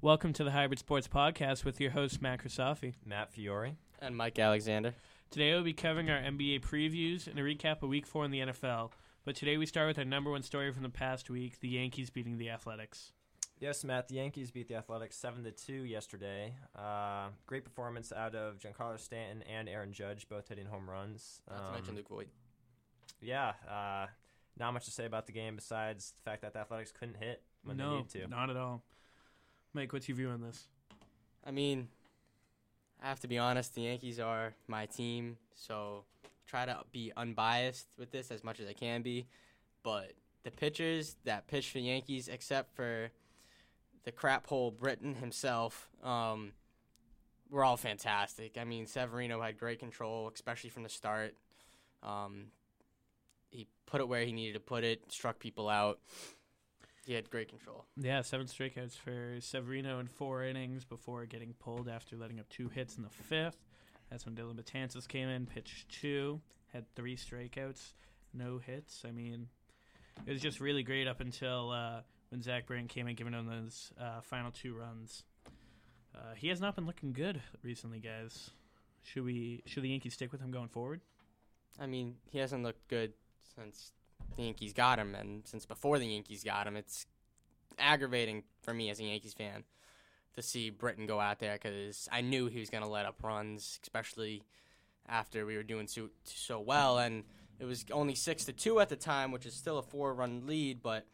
Welcome to the Hybrid Sports Podcast with your host, Matt Crisafi. Matt Fiore. And Mike Alexander. Today we'll be covering our NBA previews and a recap of Week 4 in the NFL. But today we start with our number one story from the past week the Yankees beating the Athletics. Yes, Matt. The Yankees beat the Athletics seven to two yesterday. Uh, great performance out of Giancarlo Stanton and Aaron Judge, both hitting home runs. Not to Um, mention Luke Voit. Yeah, uh, not much to say about the game besides the fact that the Athletics couldn't hit when no, they needed to. not at all. Mike, what's your view on this? I mean, I have to be honest. The Yankees are my team, so try to be unbiased with this as much as I can be. But the pitchers that pitch for the Yankees, except for the crap hole Britton himself, um, were all fantastic. I mean, Severino had great control, especially from the start. Um, he put it where he needed to put it, struck people out. He had great control. Yeah, seven strikeouts for Severino in four innings before getting pulled after letting up two hits in the fifth. That's when Dellin Betances came in, pitched two, had three strikeouts, no hits. I mean, it was just really great up until uh, when Zach Britton came in, giving him those uh, final two runs. Uh, he has not been looking good recently, guys. Should we? Should the Yankees stick with him going forward? I mean, he hasn't looked good since the Yankees got him, and since before the Yankees got him. It's aggravating for me as a Yankees fan to see Britton go out there because I knew he was going to let up runs, especially after we were doing so, so well. And it was only six to two at the time, which is still a four-run lead. But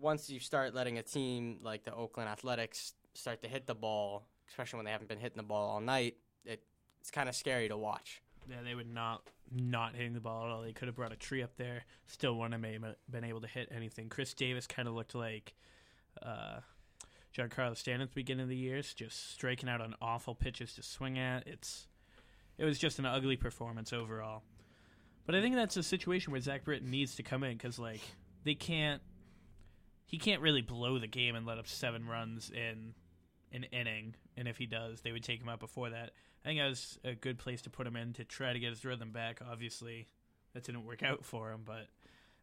once you start letting a team like the Oakland Athletics start to hit the ball, especially when they haven't been hitting the ball all night, it, it's kind of scary to watch. Yeah, they would not not hitting the ball at all. They could have brought a tree up there. Still wouldn't have been able to hit anything. Khris Davis kind of looked like uh, Giancarlo Stanton at the beginning of the year, just striking out on awful pitches to swing at. It's it was just an ugly performance overall. But I think that's a situation where Zach Britton needs to come in because like they can't he can't really blow the game and let up seven runs in an inning. And if he does, they would take him out before that. I think that was a good place to put him in to try to get his rhythm back. Obviously, that didn't work out for him, but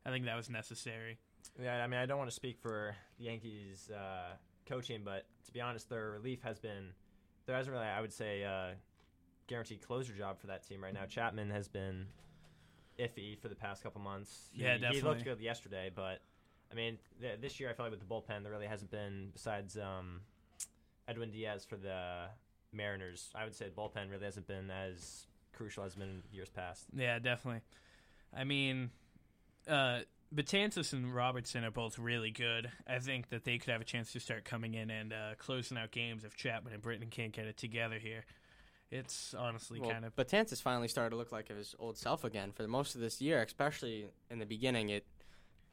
I think that was necessary. Yeah, I mean, I don't want to speak for the Yankees uh, coaching, but to be honest, their relief has been there hasn't really, I would say, uh, guaranteed closer job for that team right now. Chapman has been iffy for the past couple months. He, Yeah, He looked good yesterday, but I mean, th- this year I feel like with the bullpen, there really hasn't been besides um, Edwin Diaz for the Mariners. I would say bullpen really hasn't been as crucial as it's been in years past. Yeah, definitely. I mean, uh, Betances and Robertson are both really good. I think that they could have a chance to start coming in and uh, closing out games if Chapman and Britton can't get it together here. It's honestly Well, kind of Betances finally started to look like his old self again for the most of this year, especially in the beginning. It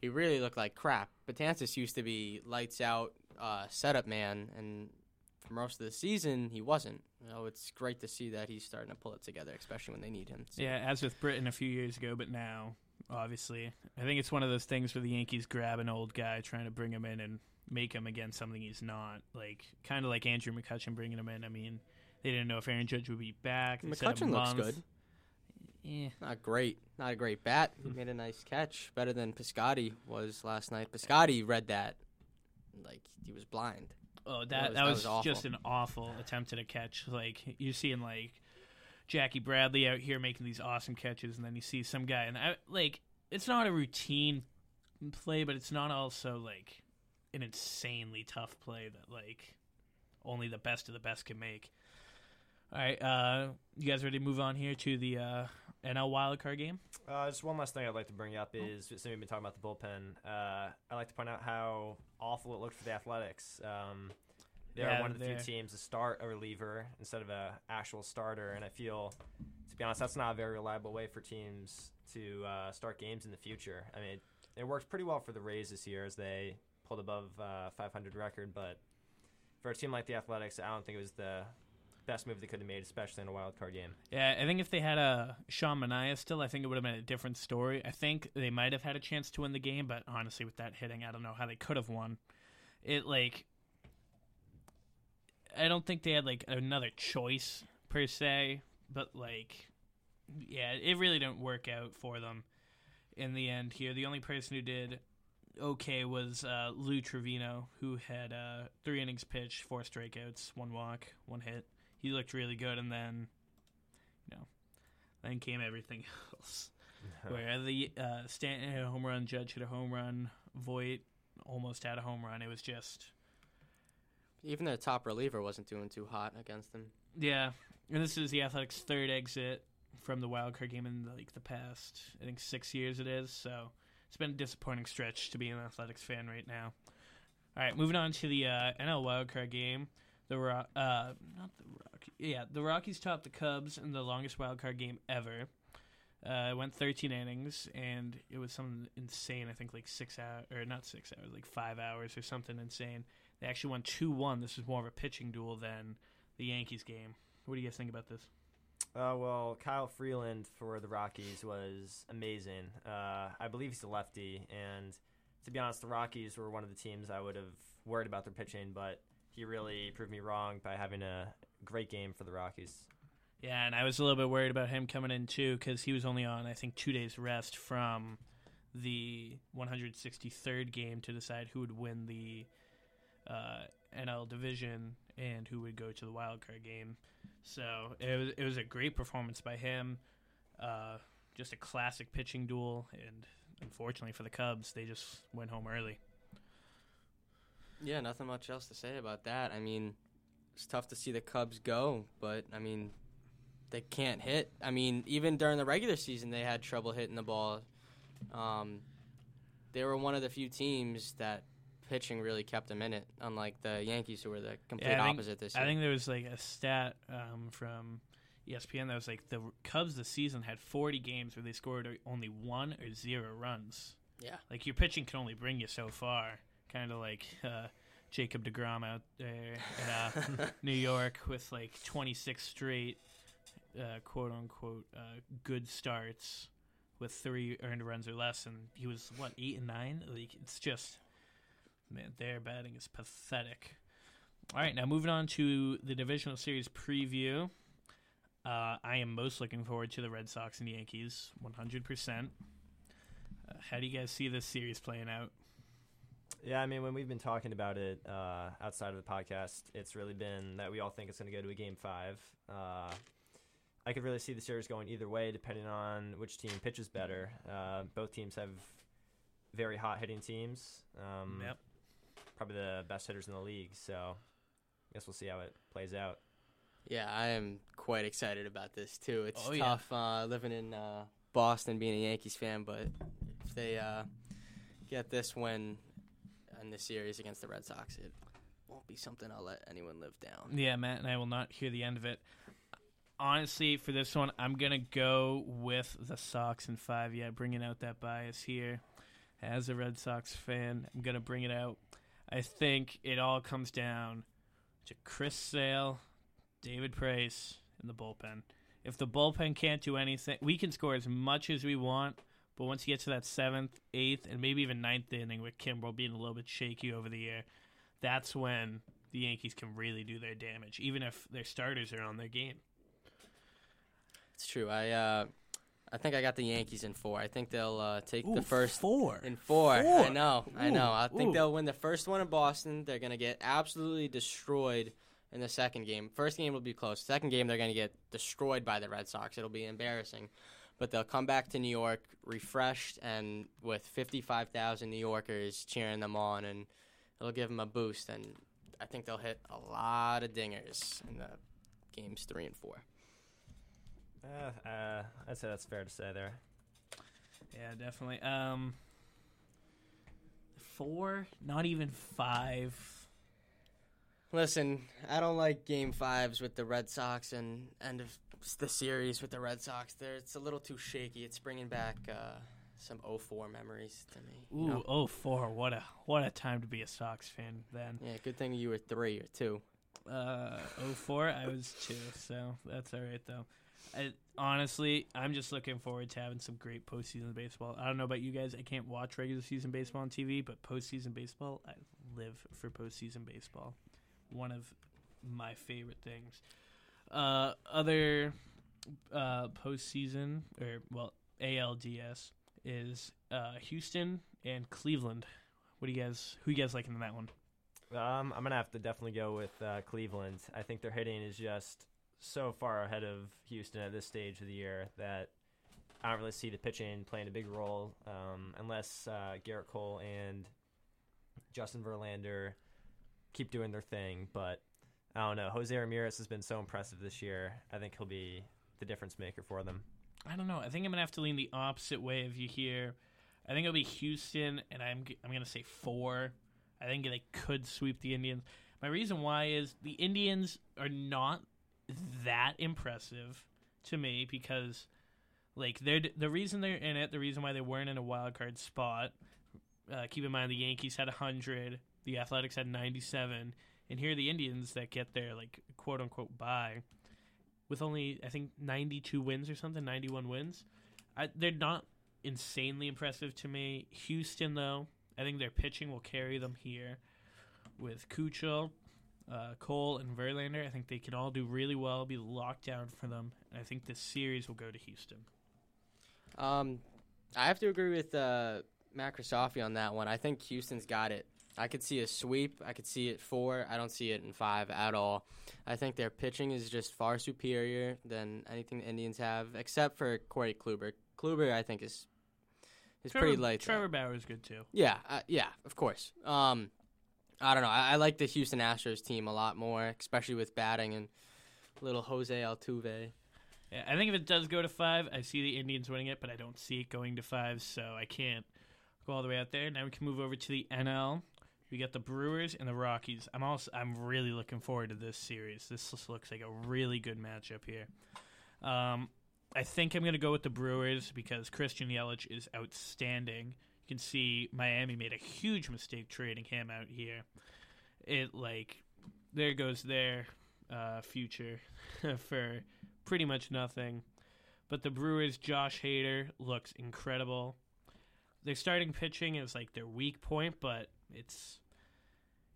he really looked like crap. Betances used to be lights out uh, setup man, and for most of the season he wasn't. Know, it's great to see that he's starting to pull it together, especially when they need him. So- Yeah, as with Britton a few years ago, but now, obviously, I think it's one of those things where the Yankees grab an old guy, trying to bring him in and make him again something he's not. Like kind of like Andrew McCutchen bringing him in. I mean, they didn't know if Aaron Judge would be back. They McCutchen looks good. Yeah, Not great, not a great bat. He made a nice catch, better than Piscotti was last night. Piscotti read that like he was blind. Oh, that That that was- was, that was just an awful attempt at a catch. Like you're seeing like Jackie Bradley out here making these awesome catches, and then you see some guy, and I, like it's not a routine play, but it's not also like an insanely tough play that like only the best of the best can make. All right, uh, you guys ready to move on here to the uh, NL wildcard game? Uh, just one last thing I'd like to bring up is since we've been talking about the bullpen, uh, I'd like to point out how awful it looked for the Athletics. Um, they're Yeah, one of the few they're- teams to start a reliever instead of a actual starter, and I feel, to be honest, that's not a very reliable way for teams to uh, start games in the future. I mean, it, it worked pretty well for the Rays this year as they pulled above uh, 500 record, but for a team like the Athletics, I don't think it was the best move they could have made, especially in a wild card game. Yeah, I think if they had a Sean Manaea still, I think it would have been a different story. I think they might have had a chance to win the game, but honestly, with that hitting, I don't know how they could have won. It like, I don't think they had like another choice per se, but like, yeah, it really didn't work out for them in the end. Here, the only person who did okay was uh, Lou Trivino, who had uh, three innings pitched, four strikeouts, one walk, one hit. He looked really good, and then, you know, then came everything else. Where the uh, Stanton hit a home run, Judge hit a home run, Voit almost had a home run. It was just Even their top reliever wasn't doing too hot against them. yeah. And this is the Athletics' third exit from the wild card game in like the past, I think six years it is. So it's been a disappointing stretch to be an Athletics fan right now. All right, moving on to the uh, NL wild card game. The Ro- uh, not the Rockies. Yeah, the Rockies topped the Cubs in the longest wild card game ever. Uh, it went 13 innings, and it was something insane. I think like six hours, or not six hours, like five hours or something insane. They actually won 2 1. This was more of a pitching duel than the Yankees game. What do you guys think about this? Uh, well, Kyle Freeland for the Rockies was amazing. Uh, I believe he's a lefty, and to be honest, the Rockies were one of the teams I would have worried about their pitching, but he really proved me wrong by having a great game for the Rockies. Yeah, and I was a little bit worried about him coming in too because he was only on, I think, two days rest from the 163rd game to decide who would win the uh, NL division and who would go to the wild card game. So it was it was a great performance by him. Uh, just a classic pitching duel, and unfortunately for the Cubs, they just went home early. Yeah, nothing much else to say about that. I mean, it's tough to see the Cubs go, but I mean, they can't hit. I mean, even during the regular season, they had trouble hitting the ball. Um, they were one of the few teams that pitching really kept them in it, unlike the Yankees, who were the complete Yeah, I think- opposite this year. I think there was like a stat um, from ESPN that was like the Cubs this season had 40 games where they scored only one or zero runs. Yeah. Like your pitching can only bring you so far. Kind of like uh, Jacob DeGrom out there in uh, New York with like 26 straight uh, quote unquote uh, good starts with three earned runs or less, and he was what eight and nine. Like it's just man, their batting is pathetic. All right, now moving on to the divisional series preview. Uh, I am most looking forward to the Red Sox and Yankees, 100%. Uh, how do you guys see this series playing out? Yeah, I mean, when we've been talking about it uh, outside of the podcast, it's really been that we all think it's going to go to a game five. Uh, I could really see the series going either way, depending on which team pitches better. Uh, both teams have very hot hitting teams. Um, Yep. Probably the best hitters in the league. So, I guess we'll see how it plays out. Yeah, I am quite excited about this too. It's Oh, yeah. tough uh, living in uh, Boston, being a Yankees fan, but if they uh, get this win in the series against the Red Sox, it won't be something I'll let anyone live down. Yeah, Matt and I will not hear the end of it. Honestly, for this one, I'm gonna go with the Sox in five. Yeah, bringing out that bias here. As a Red Sox fan, I'm gonna bring it out. I think it all comes down to Chris Sale, David Price, and the bullpen. If the bullpen can't do anything, we can score as much as we want. But once you get to that seventh, eighth, and maybe even ninth inning with Kimbrel being a little bit shaky over the year, that's when the Yankees can really do their damage, even if their starters are on their game. It's true. I uh, I think I got the Yankees in four. I think they'll uh, take the first four. in four. I Four. know. I know. I think ooh. they'll win the first one in Boston. They're gonna get absolutely destroyed in the second game. First game will be close. Second game they're gonna get destroyed by the Red Sox. It'll be embarrassing. But they'll come back to New York refreshed and with 55,000 New Yorkers cheering them on, and it'll give them a boost. And I think they'll hit a lot of dingers in the games three and four. Uh, uh, I'd say that's fair to say there. Yeah, definitely. Um, four, not even five. Listen, I don't like game fives with the Red Sox and end of the series with the Red Sox. There, it's a little too shaky. It's bringing back uh, some 04 memories to me. you Ooh, know? oh four. What a what a time to be a Sox fan then. Yeah, good thing you were three or two. Uh, oh four, I was two, so that's all right though. I, honestly, I'm just looking forward to having some great postseason baseball. I don't know about you guys. I can't watch regular season baseball on TV, but postseason baseball, I live for postseason baseball. One of my favorite things. Uh, other uh, postseason or well ALDS is uh, Houston and Cleveland. What do you guys? Who you guys liking in that one? Um, I'm gonna have to definitely go with uh, Cleveland. I think their hitting is just so far ahead of Houston at this stage of the year that I don't really see the pitching playing a big role um, unless uh, Gerrit Cole and Justin Verlander keep doing their thing. But I don't know. Jose Ramirez has been so impressive this year. I think he'll be the difference maker for them. I don't know. I think I'm gonna have to lean the opposite way of you here. I think it'll be Houston, and I'm I'm gonna say four. I think they could sweep the Indians. My reason why is the Indians are not that impressive to me because, like, they're the reason they're in it. The reason why they weren't in a wild card spot. Uh, keep in mind the Yankees had 100, the Athletics had 97, and here are the Indians that get their like quote unquote bye with only I think 92 wins or something, 91 wins. I, they're not insanely impressive to me. Houston though, I think their pitching will carry them here with Keuchel, uh, Cole, and Verlander. I think they can all do really well, be locked down for them. And I think this series will go to Houston. Um, I have to agree with uh, Matt on that one. I think Houston's got it. I could see a sweep. I could see it four. I don't see it in five at all. I think their pitching is just far superior than anything the Indians have, except for Corey Kluber. Kluber, I think, is is Trevor, pretty light. Trevor Bauer is good too. Yeah, uh, yeah, of course. Um, I don't know. I, I like the Houston Astros team a lot more, especially with batting and little Jose Altuve. Yeah, I think if it does go to five, I see the Indians winning it, but I don't see it going to five, so I can't go all the way out there. Now we can move over to the NL. We got the Brewers and the Rockies. I'm also I'm really looking forward to this series. This looks like a really good matchup here. Um, I think I'm going to go with the Brewers because Christian Yelich is outstanding. You can see Miami made a huge mistake trading him out here. It like there goes their uh, future for pretty much nothing. But the Brewers, Josh Hader looks incredible. Their starting pitching is like their weak point, but it's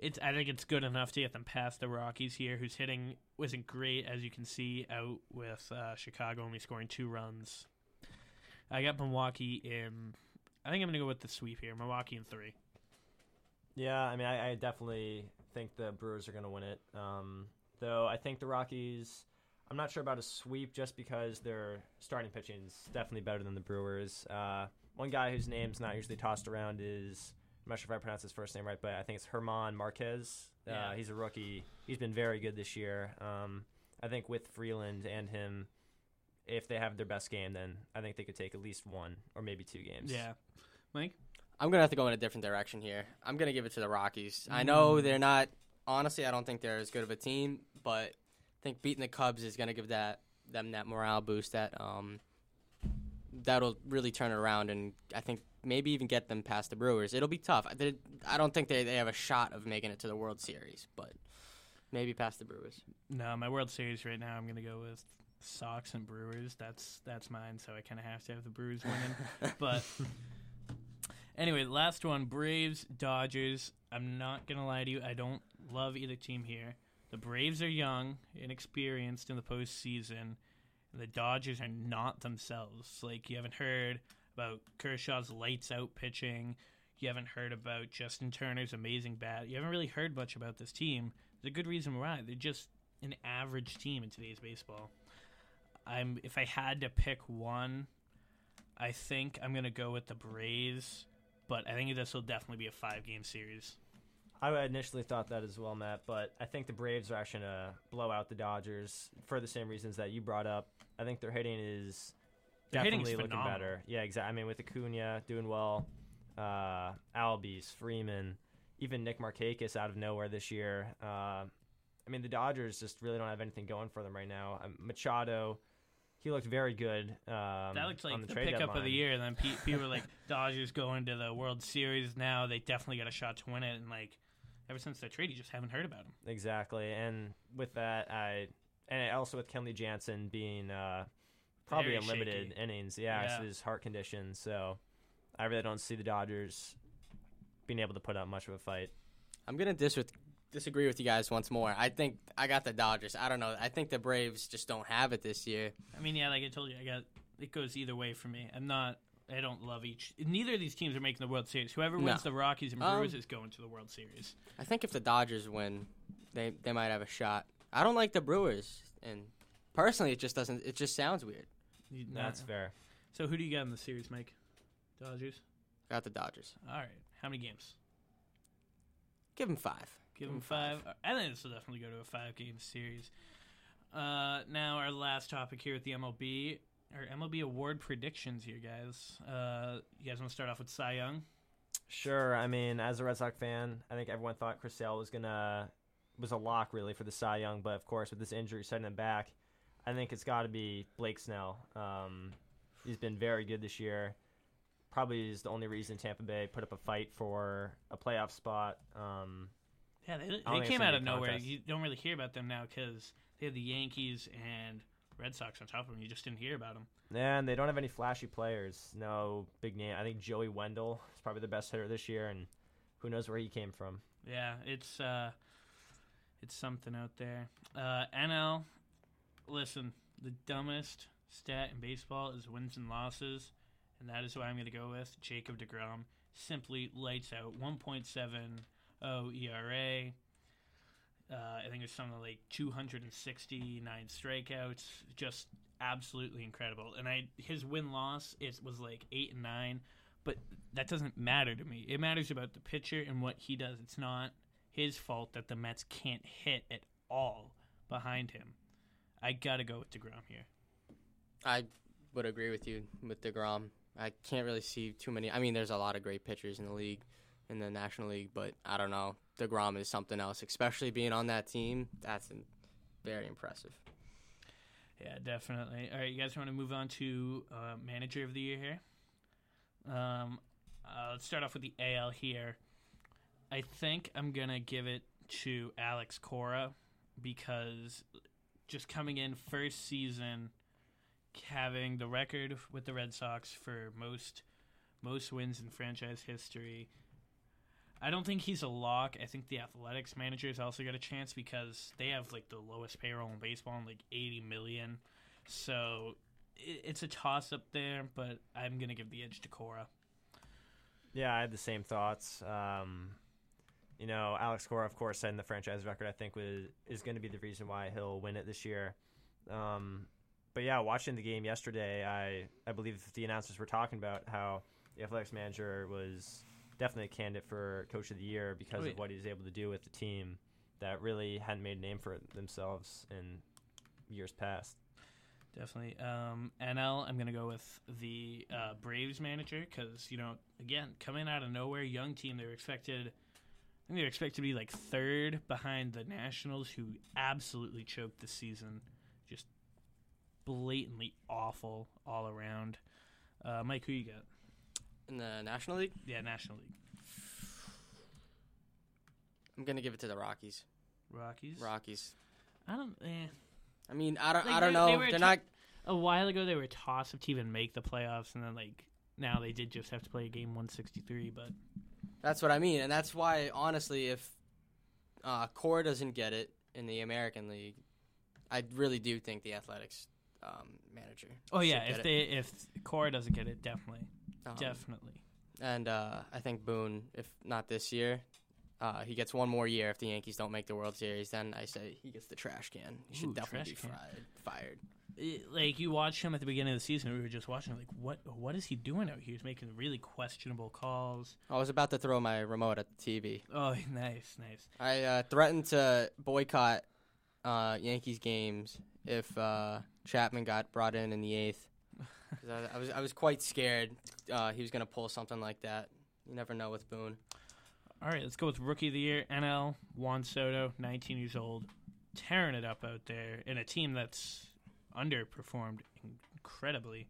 it's I think it's good enough to get them past the Rockies here, whose hitting wasn't great as you can see out with uh, Chicago only scoring two runs. I got Milwaukee in. I think I'm gonna go with the sweep here. Milwaukee in three. Yeah, I mean, I, I definitely think the Brewers are to win it. Um, though I think the Rockies, I'm not sure about a sweep just because their starting pitching is definitely better than the Brewers. Uh, one guy whose name's not usually tossed around is, I'm not sure if I pronounced his first name right, but I think it's Herman Marquez. Uh, He's a rookie. He's been very good this year. Um, I think with Freeland and him, if they have their best game, then I think they could take at least one or maybe two games. Yeah, Mike. I'm gonna have to go in a different direction here. I'm gonna give it to the Rockies. I know Mm. they're not. Honestly, I don't think they're as good of a team, but I think beating the Cubs is gonna give that them that morale boost that um that'll really turn it around, and I think maybe even get them past the Brewers. It'll be tough. I, I don't think they they have a shot of making it to the World Series, but maybe past the Brewers. No, my World Series right now, I'm gonna go with Sox and Brewers. That's that's mine. So I kind of have to have the Brewers winning. but anyway, last one: Braves, Dodgers. I'm not gonna lie to you. I don't love either team here. The Braves are young, inexperienced in the postseason. The Dodgers are not themselves. Like you haven't heard about Kershaw's lights out pitching. You haven't heard about Justin Turner's amazing bat. You haven't really heard much about this team. There's a good reason why. They're just an average team in today's baseball. I'm if I had to pick one, I think I'm gonna go with the Braves, but I think this will definitely be a five game series. I initially thought that as well, Matt, but I think the Braves are actually going to blow out the Dodgers for the same reasons that you brought up. I think their hitting is Their definitely looking better. Yeah, exactly. I mean, with Acuna doing well, uh, Albies, Freeman, even Nick Markakis out of nowhere this year. Uh, I mean, the Dodgers just really don't have anything going for them right now. Um, Machado, he looked very good. Um, That looks like the, the, pickup of the year. And then people were like, Dodgers going to the World Series now. They definitely got a shot to win it. And like, ever since that trade, you just haven't heard about him. Exactly, and with that, I and also with Kenley Jansen being uh, probably Very in limited shaky. innings, yeah, it's Yeah. his heart condition. So I really don't see the Dodgers being able to put up much of a fight. I'm gonna dis- with, disagree with you guys once more. I think I got the Dodgers. I don't know. I think the Braves just don't have it this year. I mean, yeah, like I told you, I got it goes either way for me. I'm not I don't love each. Neither of these teams are making the World Series. Whoever No. wins the Rockies and Um, Brewers is going to the World Series. I think if the Dodgers win, they they might have a shot. I don't like the Brewers, and personally, it just doesn't. It just sounds weird. You- That's nah. fair. So who do you got in the series, Mike? Dodgers. Got the Dodgers. All right. How many games? Give them five. Give them five. five. I think this will definitely go to a five-game series. Uh, now our last topic here at the MLB, our MLB award predictions here, guys. Uh, you guys want to start off with Cy Young? Sure. I mean, as a Red Sox fan, I think everyone thought Chris Sale was gonna was a lock really for the Cy Young, but of course with this injury setting him back, I think it's got to be Blake Snell. Um, he's been very good this year. Probably is the only reason Tampa Bay put up a fight for a playoff spot. Um, Yeah, they, they came out of nowhere. contest. You don't really hear about them now because they have the Yankees and Red Sox on top of them. You just didn't hear about them. and they don't have any flashy players. No big name. I think Joey Wendle is probably the best hitter this year, and who knows where he came from. Yeah, it's uh, it's something out there. Uh, NL, listen, the dumbest stat in baseball is wins and losses, and that is why I'm going to go with Jacob Degrom. Simply lights out 1.70 ERA. Uh, I think it's something like 269 strikeouts. Just absolutely incredible. And I his win loss it was like eight and nine, but that doesn't matter to me. It matters about the pitcher and what he does. It's not his fault that the Mets can't hit at all behind him. I gotta go with Degrom here. I would agree with you with Degrom. I can't really see too many. I mean, there's a lot of great pitchers in the league, in the National League, but I don't know. Degrom is something else, especially being on that team. That's very impressive. Yeah, definitely. All right, you guys want to move on to uh, manager of the year here? Um, uh, let's start off with the AL here. I think I'm gonna give it to Alex Cora because just coming in first season, having the record with the Red Sox for most most wins in franchise history. I don't think he's a lock. I think the athletics managers also got a chance because they have like the lowest payroll in baseball, in like eighty million. So it, it's a toss up there, but I'm gonna give the edge to Cora. Yeah, I had the same thoughts. Um, you know, Alex Cora, of course, setting the franchise record, I think was is going to be the reason why he'll win it this year. Um, but yeah, watching the game yesterday, I I believe the announcers were talking about how the athletics manager was definitely a candidate for coach of the year because Oh, yeah. of what he's able to do with the team that really hadn't made a name for themselves in years past. Definitely. Um, NL, I'm going to go with the uh, Braves manager because, you know, again, coming out of nowhere, young team, they were expected, I think they were expected to be like third behind the Nationals, who absolutely choked the season. Just blatantly awful all around. Uh, Mike, who you got? In the National League, Yeah, National League. I'm gonna give it to the Rockies. Rockies? Rockies. I don't, eh. I mean, I don't. Like, I don't they- know. They They're a not. A while ago, they were toss up to even make the playoffs, and then, like, now they did just have to play a game 163, but That's what I mean, and that's why, honestly, if uh, Core doesn't get it in the American League, I really do think the Athletics um, manager. Oh yeah, if it. they if Cora doesn't get it, definitely, Um, definitely. And uh, I think Boone, if not this year, uh, he gets one more year. If the Yankees don't make the World Series, then I say he gets the trash can. He should Ooh, definitely be fried, fired. It- like you watch him at the beginning of the season, we were just watching like what what is he doing out here? He's making really questionable calls. I was about to throw my remote at the TV. Oh, nice, nice. I uh, threatened to boycott uh, Yankees games if uh, Chapman got brought in in the eighth. 'Cause I, I was I was quite scared uh, he was gonna pull something like that. You never know with Boone. All right, let's go with rookie of the year, NL Juan Soto, 19 years old, tearing it up out there in a team that's underperformed incredibly.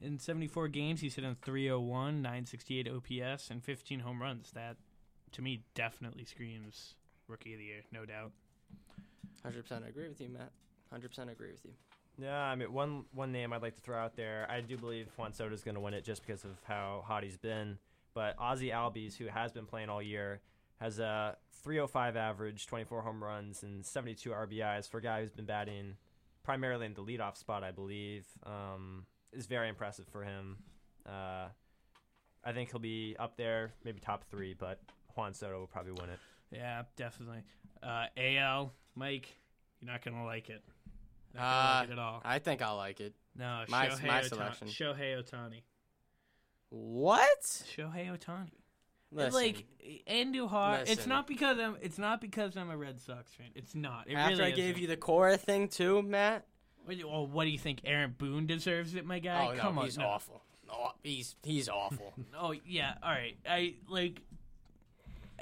In 74 games, he's hitting 301, 968 OPS, and 15 home runs. That, to me, definitely screams rookie of the year, no doubt. Hundred percent agree with you, Matt. Hundred percent agree with you. Yeah, I mean one one name I'd like to throw out there. I do believe Juan Soto is going to win it just because of how hot he's been. But Ozzy Albies, who has been playing all year, has a 305 average, 24 home runs, and 72 RBIs for a guy who's been batting primarily in the leadoff spot, I believe. Um, is very impressive for him. Uh, I think he'll be up there, maybe top three, but Juan Soto will probably win it. Yeah, definitely. Uh, AL, Mike, you're not gonna like it. Gonna Uh, like it at all. I think I'll like it. No, my- Shohei my selection. Shohei Ohtani. What? Shohei Ohtani. Listen, like Andujar, it's not because I'm. It's not because I'm a Red Sox fan. It's not. It after really I gave isn't. you the Cora thing too, Matt. What, do you- well, what do you think? Aaron Boone deserves it, my guy. oh no, on, he's no. awful. Oh, he's he's awful. Oh yeah, all right. I like.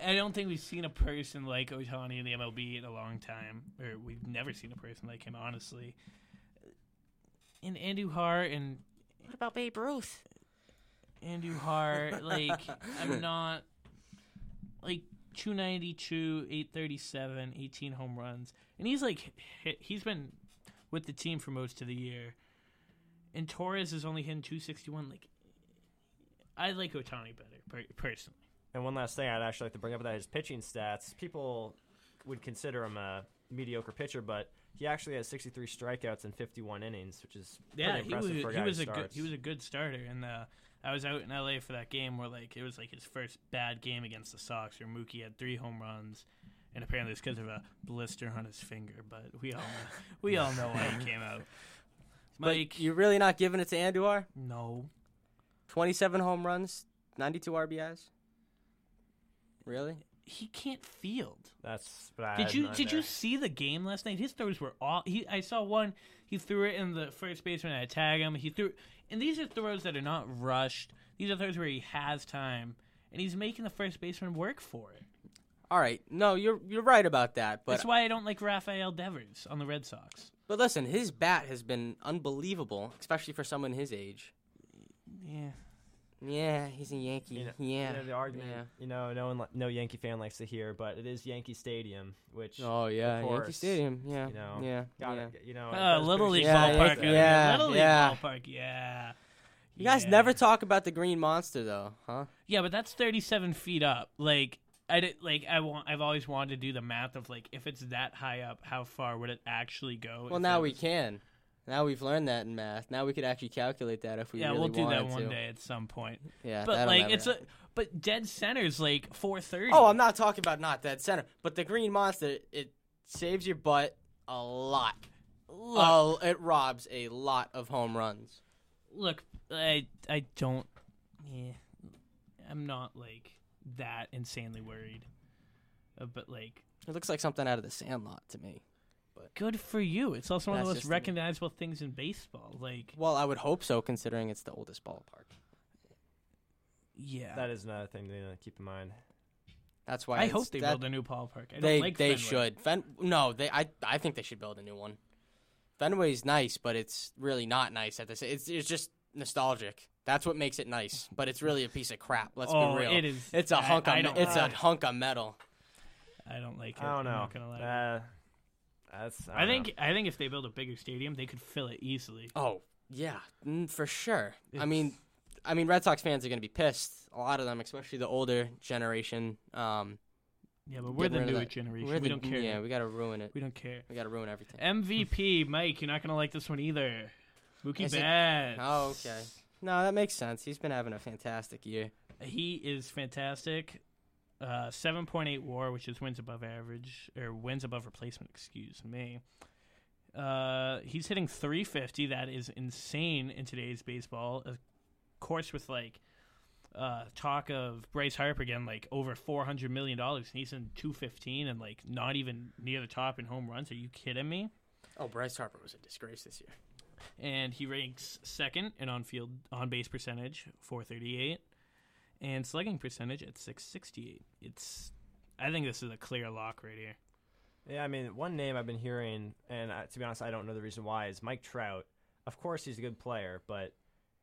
I don't think we've seen a person like Ohtani in the MLB in a long time, or we've never seen a person like him, honestly. And Andujar and what about Babe Ruth? Andujar, like I'm not like 292, 837, 18 home runs, and he's like hit, he's been with the team for most of the year. And Torres is only hitting 261. Like I like Ohtani better per- personally. And one last thing I'd actually like to bring up about his pitching stats. People would consider him a mediocre pitcher, but he actually has 63 strikeouts in 51 innings, which is Yeah, pretty he was impressive for a he was who a good he was a good starter, and uh, I was out in L.A. for that game where like it was like his first bad game against the Sox, where Mookie had three home runs, and apparently it's because of a blister on his finger. But we all know, we all know why he came out. Mike, But you're really not giving it to Andujar? no, 27 home runs, 92 RBIs. Really? he can't field. That's but I Did you did there. you see the game last night? His throws were all. He I saw one. He threw it in the first baseman. And I tag him. He threw, and these are throws that are not rushed. These are throws where he has time, and he's making the first baseman work for it. All right. No, you're you're right about that. But That's why I don't like Rafael Devers on the Red Sox. but listen, his bat has been unbelievable, especially for someone his age. Yeah, Yeah, he's a Yankee. You know, yeah. you know, the argument, yeah. you know, no one, no Yankee fan likes to hear, but it is Yankee Stadium, which Oh yeah, of Yankee Stadium. Yeah, you know, yeah, gotta, yeah. you know, uh, Little League Yeah, ballpark. yeah, yeah, Little League yeah. ballpark. Yeah. You guys Yeah. never talk about the Green Monster though, huh? Yeah, but that's thirty-seven feet up. Like I did. Like I want. I've always wanted to do the math of like if it's that high up, how far would it actually go? Well, now it we can. Now we've learned that in math. Now we could actually calculate that if we Yeah, really we'll do that one to. day at some point. Yeah, But like it's a but dead center's like four thirty. Oh, I'm not talking about not dead center, but the Green Monster it saves your butt a lot. look, Oh, it robs a lot of home runs. look. I I don't. Yeah, I'm not like that insanely worried. Uh, but like, It looks like something out of the Sandlot to me. Good for you. It's also one of the most just the- recognizable things in baseball. Like, Well, I would hope so, considering it's the oldest ballpark. yeah. That is another thing to keep in mind. That's why I hope they that- build a new ballpark. I don't They like they Fenway. should. Fen no, they I I think they should build a new one. Fenway's nice, but it's really not nice at this. It's it's just nostalgic. That's what makes it nice, but it's really a piece of crap. Let's oh, be real. it is. It's a I- hunk I of don't me- it's a like it. hunk of metal. I don't like it. I don't I'm know. not gonna lie. Uh, that's. I, I think know. I think if they build a bigger stadium, they could fill it easily. Oh yeah, for sure. I mean, I mean, Red Sox fans are gonna be pissed. A lot of them, especially the older generation. Um, Yeah, but we're the rid of newer that. generation. we're we the- don't care. Yeah, we gotta ruin it. we don't care. We gotta ruin everything. MVP, Mike, you're not gonna like this one either. Mookie Is Betts. Oh, okay. No, that makes sense. He's been having a fantastic year. He is fantastic. Uh, 7.8 WAR, which is wins above average or wins above replacement. Excuse me. Uh, he's hitting 350. That is insane in today's baseball. Of course, with like uh, talk of Bryce Harper again, like over 400 million dollars, and he's in 215 and like not even near the top in home runs. Are you kidding me? Oh, Bryce Harper was a disgrace this year. and he ranks second in on-field on-base percentage, 438, and slugging percentage at 668. It's, I think this is a clear lock right here. Yeah, I mean, one name I've been hearing, and uh, to be honest, I don't know the reason why, is Mike Trout. Of course, he's a good player, but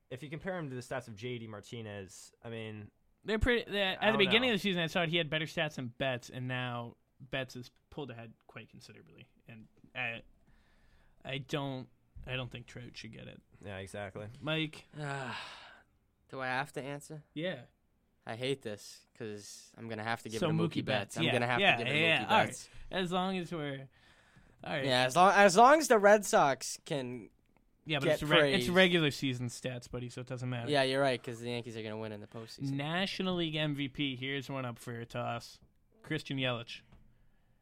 if you compare him to the stats of J.D. Martinez, I mean, They're pretty. They're, at the beginning know. of the season, I thought he had better stats than Betts, and now Betts has pulled ahead quite considerably. And I, I don't, I don't think Trout should get it. yeah, exactly. Mike, Do I have to answer? yeah, I hate this because I'm gonna have to give So it to Mookie, Mookie. Betts, I'm yeah, gonna have yeah, to give to yeah, Mookie all right. Betts. as long as we're, all right, Yeah, as long as long as the Red Sox can Yeah, but it's, reg- it's regular season stats, buddy, so it doesn't matter. Yeah, you're right because the Yankees are going to win in the postseason. National League MVP. Here's one up for your toss. Christian Yelich.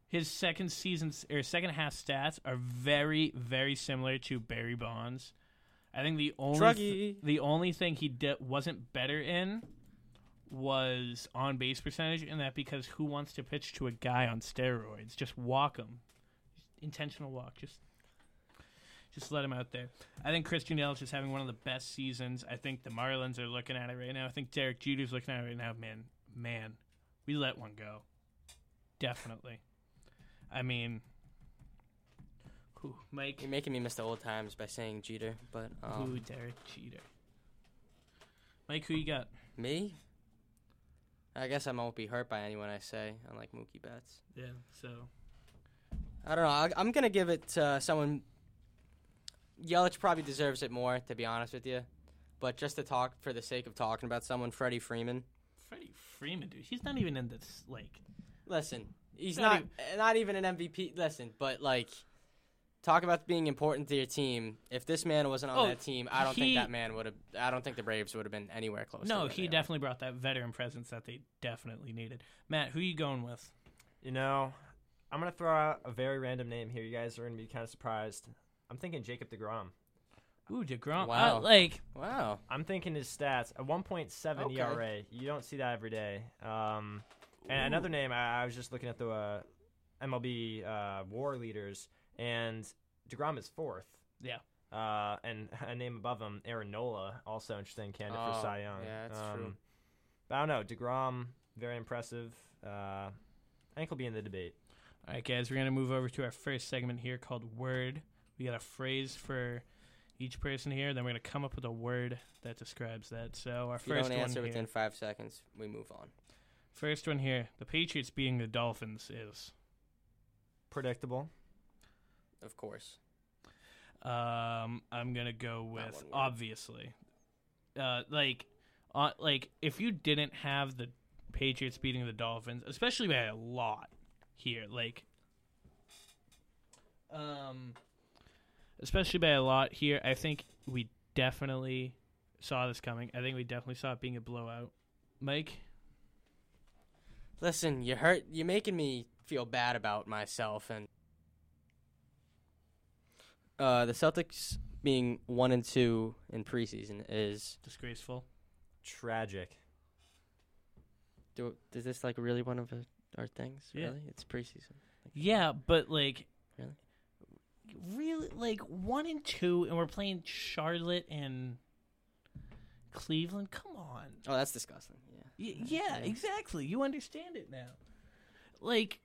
His second season or second half stats are very, very similar to Barry Bonds. I think the only th- the only thing he di- wasn't better in was on base percentage, and that because who wants to pitch to a guy on steroids? Just walk him, intentional walk. Just just let him out there. I think Christian Yelich is having one of the best seasons. I think the Marlins are looking at it right now. I think Derek Jeter's looking at it right now. Man, man, we let one go. Definitely. I mean, who, Mike? You're making me miss the old times by saying Jeter, but um, Derek Jeter? Mike, who you got? me, I guess I won't be hurt by anyone I say, unlike Mookie Betts. Yeah. So I don't know. I, I'm gonna give it to someone. Yelich probably deserves it more, to be honest with you. But just to talk for the sake of talking about someone, Freddie Freeman. Freddie Freeman, dude, he's not even in this. Like, Listen, he's Not not not even an MVP. Listen, but like, talk about being important to your team. If this man wasn't on Oh, that team, I don't he- think that man would have. I don't think the Braves would have been anywhere close. no, he they are. definitely brought that veteran presence that they definitely needed. Matt, who are you going with? You know, I'm gonna throw out a very random name here. You guys are gonna be kind of surprised. I'm thinking Jacob Degrom. Ooh, Degrom. Wow. Uh, like, Wow. I'm thinking his stats a 1.7 Okay. ERA. You don't see that every day. Um, and another name I, I was just looking at the uh, MLB uh, WAR leaders, and Degrom is fourth. Yeah. Uh, and a name above him, Aaron Nola, also interesting candidate Oh, for Cy Young. yeah, that's um, true. But I don't know. Degrom, very impressive. Uh, I think he'll be in the debate. all right, guys, we're gonna move over to our first segment here called Word. We got a phrase for each person here. Then we're gonna come up with a word that describes that. So our If you first don't one answer here, within five seconds, we move on. first one here, the Patriots beating the Dolphins is. Predictable. Of course. Um, I'm gonna go with obviously, uh, like, uh, like if you didn't have the Patriots beating the Dolphins, especially by a lot here, like, um, especially by a lot here, I think we definitely saw this coming. I think we definitely saw it being a blowout. Mike, Listen, you hurt. You're making me feel bad about myself, and uh, the Celtics being one and two in preseason is. disgraceful. Tragic. Do, is this like really one of our things? Yeah. Really, it's preseason. Yeah, but like, Really? really, like one and two, and we're playing Charlotte and Cleveland. Come on. Oh, that's disgusting. Yeah. Y- yeah, Yeah. exactly. You understand it now. Like,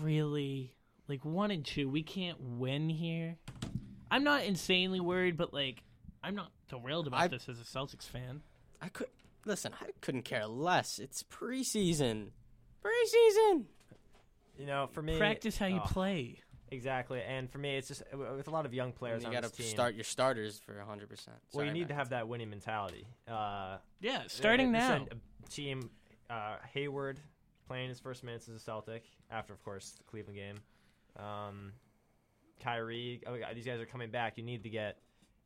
really, like one and two, we can't win here. I'm not insanely worried, but like, I'm not thrilled about I- this as a Celtics fan. I could listen. I couldn't care less. It's preseason. Preseason. You know, for me, Practice how you oh, play. Exactly, and for me, it's just uh, with a lot of young players you on got to team. start your starters for 100. percent well, you need to have that winning mentality. Uh, Yeah, starting this now. a team uh, Hayward playing his first minutes as a Celtic after, of course, the Cleveland game. Um, Kyrie, oh, yeah, these guys are coming back. You need to get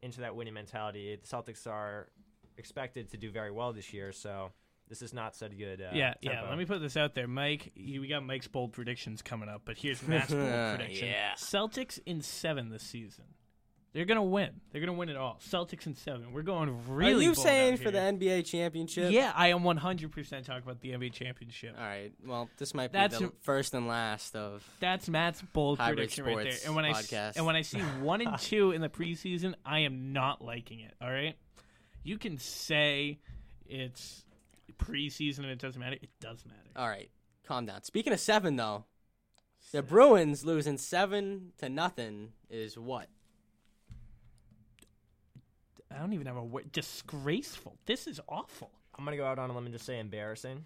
into that winning mentality. The Celtics are expected to do very well this year, so this is not such good. Uh, yeah, yeah. Let me put this out there, Mike. You, we got Mike's bold predictions coming up, but here's Matt's bold prediction: Yeah. Celtics in seven this season. They're gonna win. They're gonna win it all. Celtics in seven. We're going really. Are you saying for the. NBA championship? Yeah, I am 100 percent talking about the NBA championship. All right. Well, this might be That's the first and last of. That's Matt's bold prediction right there. And when I podcast. and when I see one and two in the preseason, I am not liking it. All right, you can say it's preseason and it doesn't matter. It does matter. All right. Calm down. Speaking of seven, though, the Bruins losing seven to nothing is what? I don't even have a word. Disgraceful. This is awful. I'm gonna go out on a limb and just say embarrassing.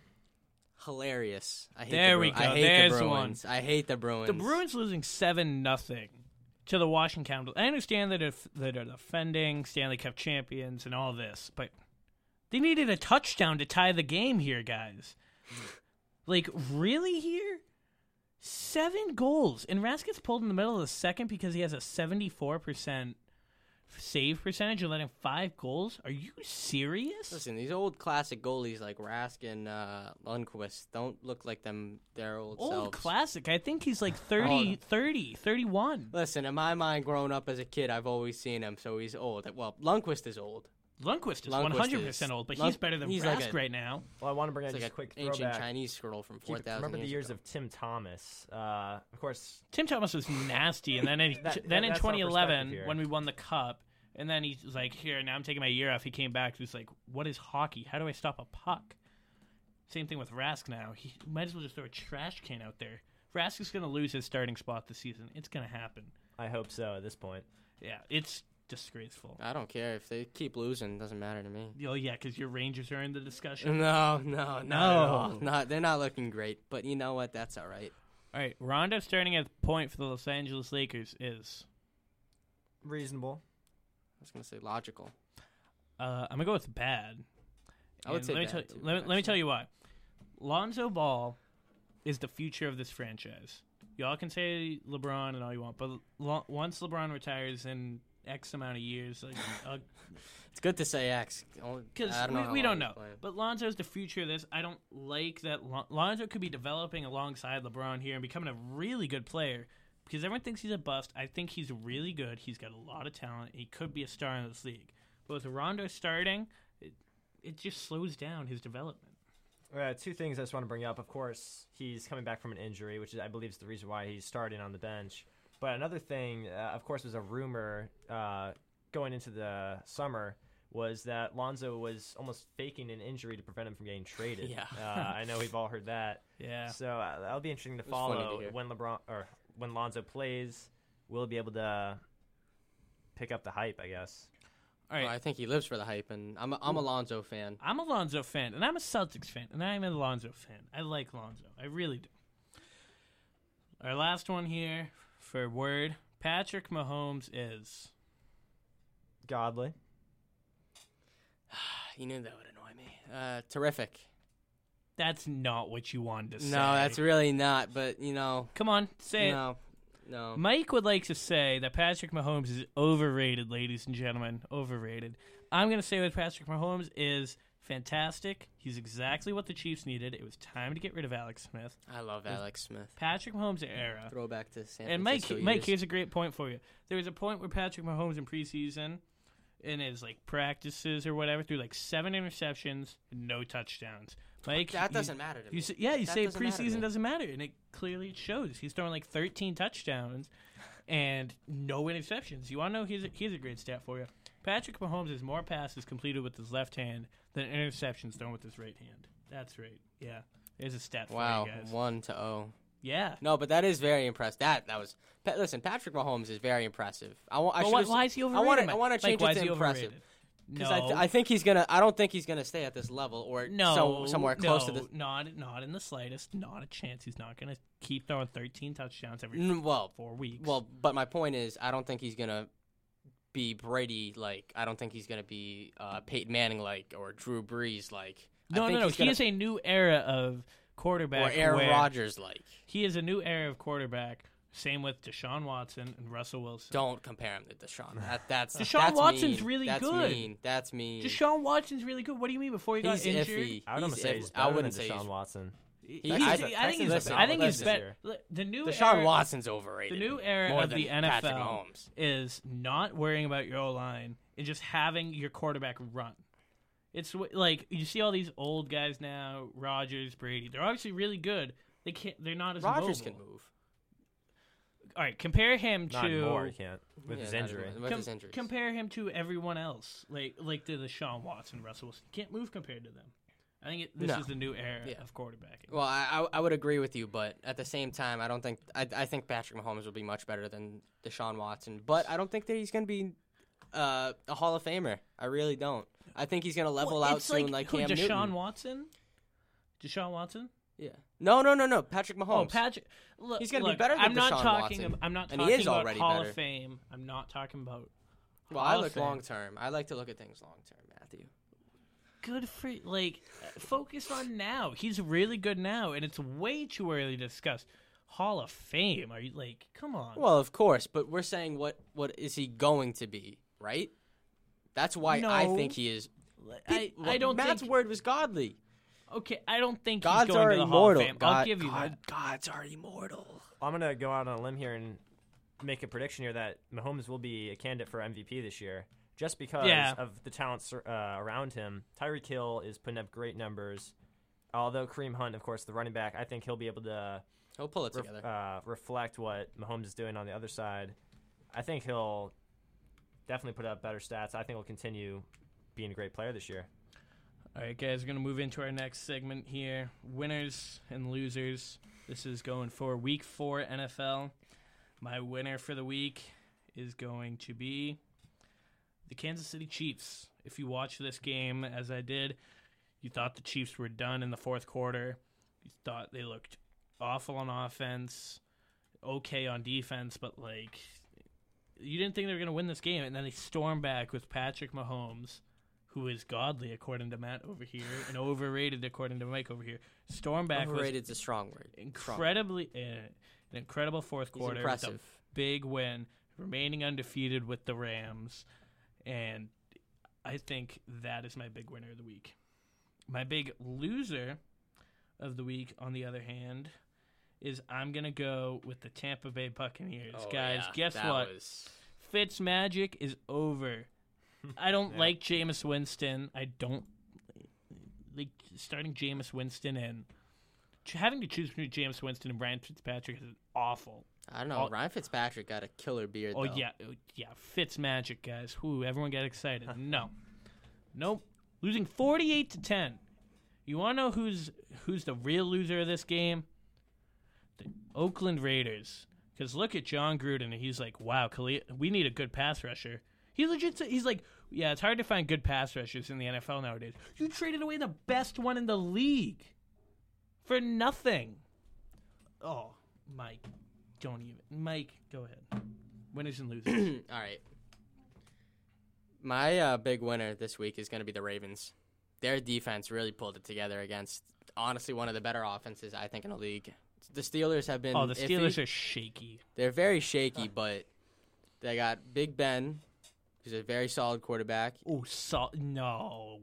Hilarious. I hate There the we Bru- I go. hate There's the the one. Bruins. I hate the Bruins. The Bruins losing seven nothing to the Washington Capitals. I understand that if that are defending Stanley Cup champions and all this, but they needed a touchdown to tie the game here, guys. like really here? Seven goals. And Rask gets pulled in the middle of the second because he has a seventy four percent save percentage and letting five goals? Are you serious? Listen, these old classic goalies like Rask and uh, Lundqvist don't look like them their old, Old selves. classic. I think he's like 30, 30, 31. Listen, in my mind, growing up as a kid, I've always seen him, so he's old. Well, Lundqvist is old. Lundqvist is one hundred percent old, but Lund- he's better than he's Rask like a- right now. Well, I want to bring It's out like just a quick ancient throwback. Chinese scroll from four thousand remember the years ago. of Tim Thomas. Uh, of course, Tim Thomas was nasty, and then in, That- then that- in 2011 when we won the cup, and then he's like, "Here, now I'm taking my year off." He came back. He's like, "What is hockey? How do I stop a puck?" Same thing with Rask now. He might as well just throw a trash can out there. Rask is going to lose his starting spot this season. It's going to happen. I hope so. At this point, Yeah, it's disgraceful. I don't care if they keep losing; doesn't matter to me. Oh yeah, because your Rangers are in the discussion. No, no, No. Not they're not looking great, but you know what? That's all right. All right, Rondo starting at point for the Los Angeles Lakers is. reasonable. I was gonna say logical. Uh, I'm gonna go with bad. I would And say let me tell, too, let, me- let me tell you why. Lonzo Ball is the future of this franchise. Y'all can say LeBron and all you want, but lo- once LeBron retires in X amount of years, like, It's good to say X. because we, we don't know. But Lonzo's the future of this. I don't like that Lon- Lonzo could be developing alongside LeBron here and becoming a really good player. Because everyone thinks he's a bust. I think he's really good. He's got a lot of talent. He could be a star in this league. But with Rondo starting, it, it just slows down his development. Uh, two things I just want to bring up. Of course, he's coming back from an injury, which is, I believe is the reason why he's starting on the bench. But another thing, uh, of course, was a rumor uh, going into the summer was that Lonzo was almost faking an injury to prevent him from getting traded. Yeah. uh, I know we've all heard that. Yeah. So uh, that'll be interesting to was funny to follow when LeBron or when Lonzo plays. we'll be able to pick up the hype? I guess. All right. Well, I think he lives for the hype, and I'm a, I'm a Lonzo fan. I'm a Lonzo fan, and I'm a Celtics fan, and I'm a Lonzo fan. I like Lonzo. I really do. Our last one here for word Patrick Mahomes is. Godly. You knew that would annoy me. Uh, terrific. That's not what you wanted to say. No, that's really not. But you know, Come on, say it. no, no. Mike would like to say that Patrick Mahomes is overrated, ladies and gentlemen. Overrated. I'm going to say with Patrick Mahomes is fantastic. He's exactly what the Chiefs needed. It was time to get rid of Alex Smith. I love Alex Smith. Patrick Mahomes era. Throwback to San And Mike, Francisco Mike, here's a great point for you. There was a point where Patrick Mahomes in preseason, in his like practices or whatever, threw like seven interceptions no touchdowns. Like that doesn't matter to me. Say, yeah, you That say doesn't preseason me. doesn't matter, and it clearly shows. He's throwing like 13 touchdowns and no interceptions. You want to know? Here's a, here's a great stat for you. Patrick Mahomes has more passes completed with his left hand than interceptions thrown with his right hand. That's right. Yeah, there's a stat for Wow, you guys. one to oh. Yeah. No, but that is very impressive. That that was. Pa- listen, Patrick Mahomes is very impressive. I want. I But should. why, why is he I overrated? want to. Mike? I want to Mike, change why it is to he impressive. overrated? Because No, I, th- I think he's gonna. I don't think he's gonna stay at this level or no, so, somewhere close to this. Not, not in the slightest. Not a chance. He's not going to keep throwing 13 touchdowns every N- Well, four weeks. well, but my point is, I don't think he's gonna be Brady like. I don't think he's gonna be uh, Peyton Manning like or Drew Brees like. I no, think no, no. he's He gonna- is a new era of quarterback. or Aaron where- Rodgers like. He is a new era of quarterback. Same with Deshaun Watson and Russell Wilson. Don't compare him to Deshaun. That, that's Deshaun that's Watson's mean. really that's good. Mean. That's mean. Deshaun Watson's really good. What do you mean before he got He's injured? iffy. I would almost He's say iff- he's I better wouldn't than say Deshaun he's- Watson. He- He- he's- I- I think he's. listen, I think he's better. The new Deshaun era, Watson's overrated. The new era of the NFL is not worrying about your O line and just having your quarterback run. It's like you see all these old guys now, Rodgers, Brady. They're obviously really good. They can't. They're not as Rodgers mobile. can move. All right, compare him Not to anymore. He can't with Yeah, his not injury. anymore. With Com- his injuries. compare him to everyone else, like like to Deshaun Watson, Russell Wilson. He can't move compared to them. I think it, this No. is the new era Yeah. of quarterbacking. Well, I, I I would agree with you, but at the same time, I don't think I I think Patrick Mahomes will be much better than Deshaun Watson. But I don't think that he's going to be uh, a Hall of Famer. I really don't. I think he's going to level Well, out soon, like, like who, Cam Deshaun Newton. Watson. Deshaun Watson. Yeah. No, no, no, no. Patrick oh, Mahomes. Oh, Patrick. Look, He's gonna be better than I'm not Deshaun talking. Watson. ab- I'm not talking about Hall better. of Fame. I'm not talking about. well, Hall I look long term. I like to look at things long term, Matthew. Good for like. Focus on now. He's really good now, and it's way too early to discuss Hall of Fame. Are you like? Come on. Well, of course, but we're saying what what is he going to be, right? That's why I think he is. I, I don't Matt's think. word was godly. Okay, I don't think Gods he's going are to the Hall of immortal. Fame. I'll God- give you God- that. Gods are immortal. I'm gonna go out on a limb here and make a prediction here that Mahomes will be a candidate for MVP this year, just because Yeah. of the talents uh, around him. Tyreek Hill is putting up great numbers. Although Kareem Hunt, of course, the running back, I think he'll be able to He'll pull it ref- together. uh, reflect what Mahomes is doing on the other side. I think he'll definitely put up better stats. I think he'll continue being a great player this year. All right, guys, we're going to move into our next segment here winners and losers. This is going for week four NFL. My winner for the week is going to be the Kansas City Chiefs. If you watch this game as I did, you thought the Chiefs were done in the fourth quarter. You thought they looked awful on offense, okay on defense, but like you didn't think they were going to win this game, and then they storm back with Patrick Mahomes who is godly according to Matt over here and overrated according to Mike over here. Storm back Overrated's a strong word. Incredibly uh, an incredible fourth He's quarter. impressive. big win, remaining undefeated with the Rams, and I think that is my big winner of the week. My big loser of the week, on the other hand, is I'm gonna go with the Tampa Bay Buccaneers. Oh, Guys, yeah, guess what? was- Fitz magic is over. I don't Yeah. like Jameis Winston. I don't like starting Jameis Winston and having to choose between Jameis Winston and Ryan Fitzpatrick is awful. I don't know. all- Ryan Fitzpatrick got a killer beard. Oh though. yeah, oh, yeah, Fitz magic, guys. Whoo, everyone get excited. no, nope. Losing forty-eight to ten. You want to know who's who's the real loser of this game? Oakland Raiders. Because look at Jon Gruden, and he's like, "Wow, Khalil, we need a good pass rusher." He legit, sa- he's like, "Yeah, it's hard to find good pass rushers in the NFL nowadays." You traded away the best one in the league for nothing. Oh, Mike, don't even. Mike, go ahead. Winners and losers. All right. My uh, big winner this week is going to be the Ravens. Their defense really pulled it together against honestly one of the better offenses I think in the league. The Steelers have been oh, the Steelers iffy. are shaky. They're very shaky, but they got Big Ben, who's a very solid quarterback. Oh, so no,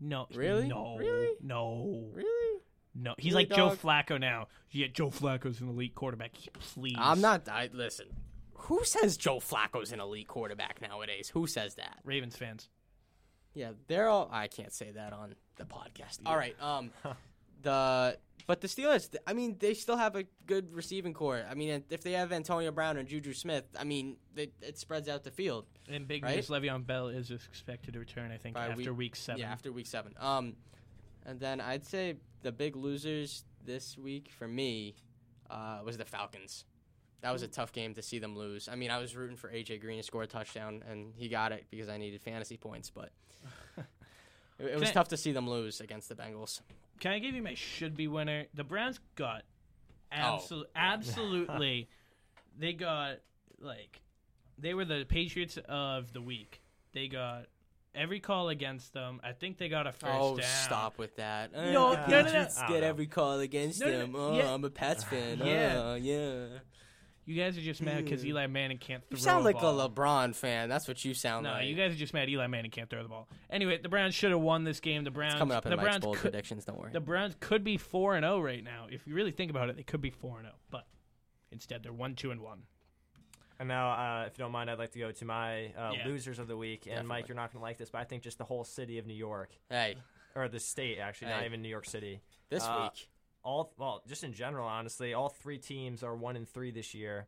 no, Really? no, Really? no, Really? no. He's Really, like Joe? Flacco now. Yeah, Joe Flacco's an elite quarterback. Please, I'm not. I listen. Who says Joe Flacco's an elite quarterback nowadays? Who says that? Ravens fans. Yeah, they're all. I can't say that on the podcast. All right. Um, the but the Steelers. I mean, they still have a good receiving corps. I mean, if they have Antonio Brown and Juju Smith, I mean, it, it spreads out the field. And big Right? news: Le'Veon Bell is expected to return. I think By after week- week seven. Yeah, after week seven. Um, and then I'd say the big losers this week for me uh, was the Falcons. That was a tough game to see them lose. I mean, I was rooting for AJ Green to score a touchdown, and he got it because I needed fantasy points. But it, it was I- tough to see them lose against the Bengals. Can I give you my should be winner? The Browns got Oh. absolutely, absolutely. They got like they were the Patriots of the week. They got every call against them. I think they got a first oh, down. stop with that! No, Uh, no, no, no. Patriots get every call against No, no, them. no, Oh, yeah. I'm a Pats fan. Yeah. Oh, yeah. You guys are just mad because Eli Manning can't throw. The ball. You sound like ball. a LeBron fan. That's what you sound like. No, like. you guys are just mad Eli Manning can't throw the ball. Anyway, the Browns should have won this game. The Browns it's coming up in the Mike's Browns bold could, predictions. Don't worry. the Browns could be 4 and 0 right now. If you really think about it, they could be 4 and 0, but instead they're 1 2 and 1. And now, uh, if you don't mind, I'd like to go to my uh, Yeah. losers of the week. And Mike, Definitely. you're not going to like this, but I think just the whole city of New York, hey, or the state actually, not Hey. even New York City. this Uh, week. All well, just in general, honestly, all three teams are one and three this year.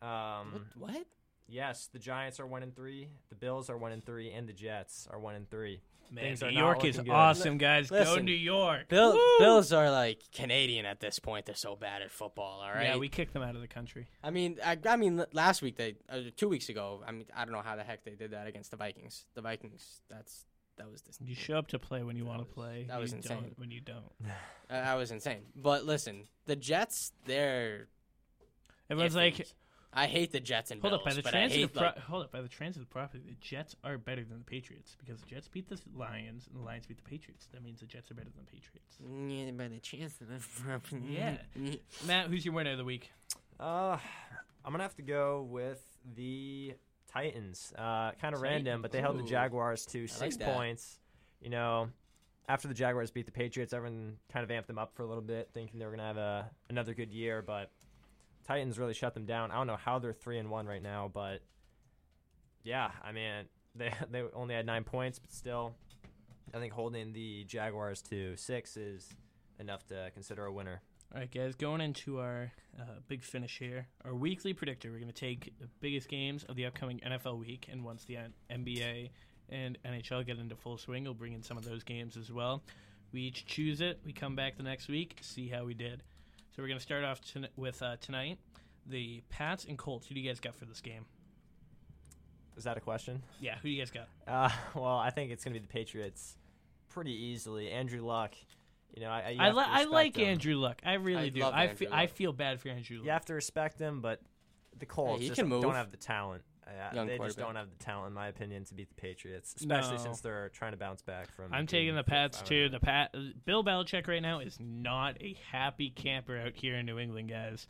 Um, What? what? yes, the Giants are one and three, the Bills are one and three, and the Jets are one and three. Man, Things New York is good. awesome, guys. Go Listen, New York. Bill, Woo! Bills are like Canadian at this point. They're so bad at football. All right. Yeah, we kicked them out of the country. I mean, I, I mean, last week they, uh, two weeks ago. I mean, I don't know how the heck they did that against the Vikings. The Vikings. That's that was this. You show up to play when you want to play. that was you insane. Don't when you don't. Uh, that was insane. But listen, the Jets. They're. Everyone's iffy. like, I hate the Jets and hold Bills, up by the but I transitive hate pro- like, hold up by the transitive property. The Jets are better than the Patriots because the Jets beat the Lions and the Lions beat the Patriots. That means the Jets are better than the Patriots. Yeah, by the chance of Yeah. Matt, who's your winner of the week? Uh, I'm gonna have to go with the Titans. Uh, kind of random, but they held the Jaguars to like six that. points. You know, after the Jaguars beat the Patriots, everyone kind of amped them up for a little bit, thinking they were gonna have a another good year. But Titans really shut them down. I don't know how they're three and one right now, but yeah, I mean they they only had nine points, but still, I think holding the Jaguars to six is enough to consider a winner. All right, guys, going into our uh, big finish here, our weekly predictor. We're going to take the biggest games of the upcoming NFL week, and once the N- NBA and NHL get into full swing, we'll bring in some of those games as well. We each choose it. We come back the next week, see how we did. So we're going to start off ton- with uh, tonight the Pats and Colts. Who do you guys got for this game? Is that a question? Yeah, who do you guys got? Uh, well, I think it's going to be the Patriots pretty easily. Andrew Luck, you know, I, you I, li- I like him. Andrew Luck. I really I do. I, Andrew fe- I feel bad for Andrew Luck. You have to respect him, but the Colts he just don't have the talent. Uh, they just don't have the talent, in my opinion, to beat the Patriots, especially No. since they're trying to bounce back from. I'm taking the Pats five too. The Pat Bill Belichick right now is not a happy camper out here in New England, guys.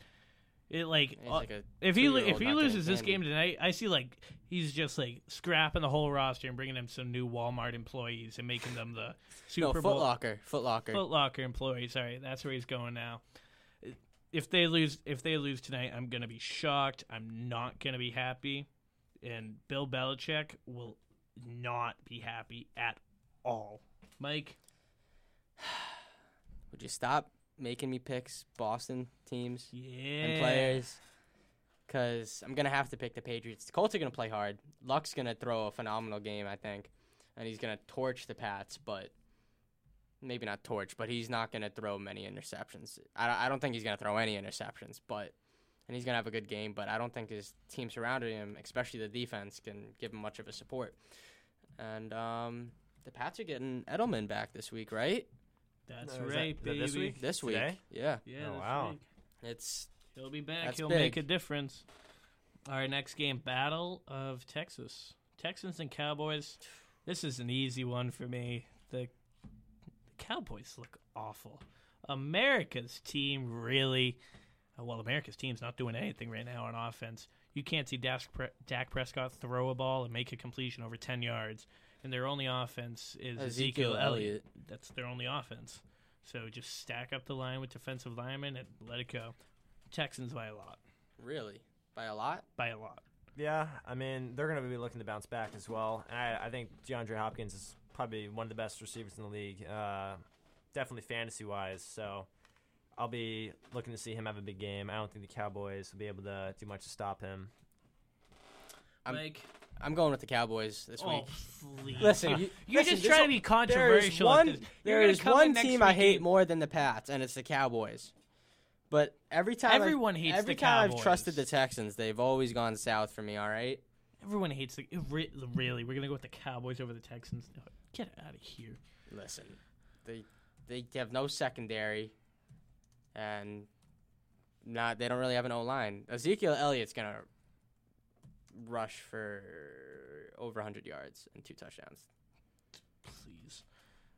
It like, uh, like a if he if he loses this game tonight, I see like he's just like scrapping the whole roster and bringing in some new Walmart employees and making them the no Super Foot Bowl Locker. Foot Locker. Foot Locker employees. Sorry, that's where he's going now. If they lose, if they lose tonight, I'm gonna be shocked. I'm not gonna be happy, and Bill Belichick will not be happy at all. Mike, Would you stop making me picks Boston teams yeah, and players? Because I'm gonna have to pick the Patriots. The Colts are gonna play hard. Luck's gonna throw a phenomenal game, I think, and he's gonna torch the Pats. But maybe not torch, but he's not gonna throw many interceptions. I, I don't think he's gonna throw any interceptions, but and he's gonna have a good game. But I don't think his team surrounding him, especially the defense, can give him much of a support. And um, the Pats are getting Edelman back this week, right? That's No, is that- right, that baby. this week? This week, Today? yeah. Yeah, Oh, this wow. week. It's He'll be back. That's He'll big. make a difference. All right, next game, Battle of Texas. Texans and Cowboys. This is an easy one for me. The, the Cowboys look awful. America's team really, uh, well, America's team's not doing anything right now on offense. You can't see Dak, Pre- Dak Prescott throw a ball and make a completion over 10 yards, and their only offense is Ezekiel, Ezekiel Elliott. Elliott. That's their only offense. So just stack up the line with defensive linemen and let it go. Texans by a lot. really by a lot. By a lot. Yeah, I mean they're going to be looking to bounce back as well. And I, I think DeAndre Hopkins is probably one of the best receivers in the league, uh, definitely fantasy wise. So I'll be looking to see him have a big game. I don't think the Cowboys will be able to do much to stop him. Mike, I'm going with the Cowboys this oh, week. please. Listen, you, You're listen, just trying to be controversial. There is one, there is one team I hate more than the Pats, and it's the Cowboys. But every time, I've- Everyone hates every the time Cowboys. I've trusted the Texans, they've always gone south for me. All right, Everyone hates the. Really, we're gonna go with the Cowboys over the Texans. Get out of here. listen, they they have no secondary, and not they don't really have an O line. Ezekiel Elliott's gonna rush for over 100 yards and two touchdowns. Please.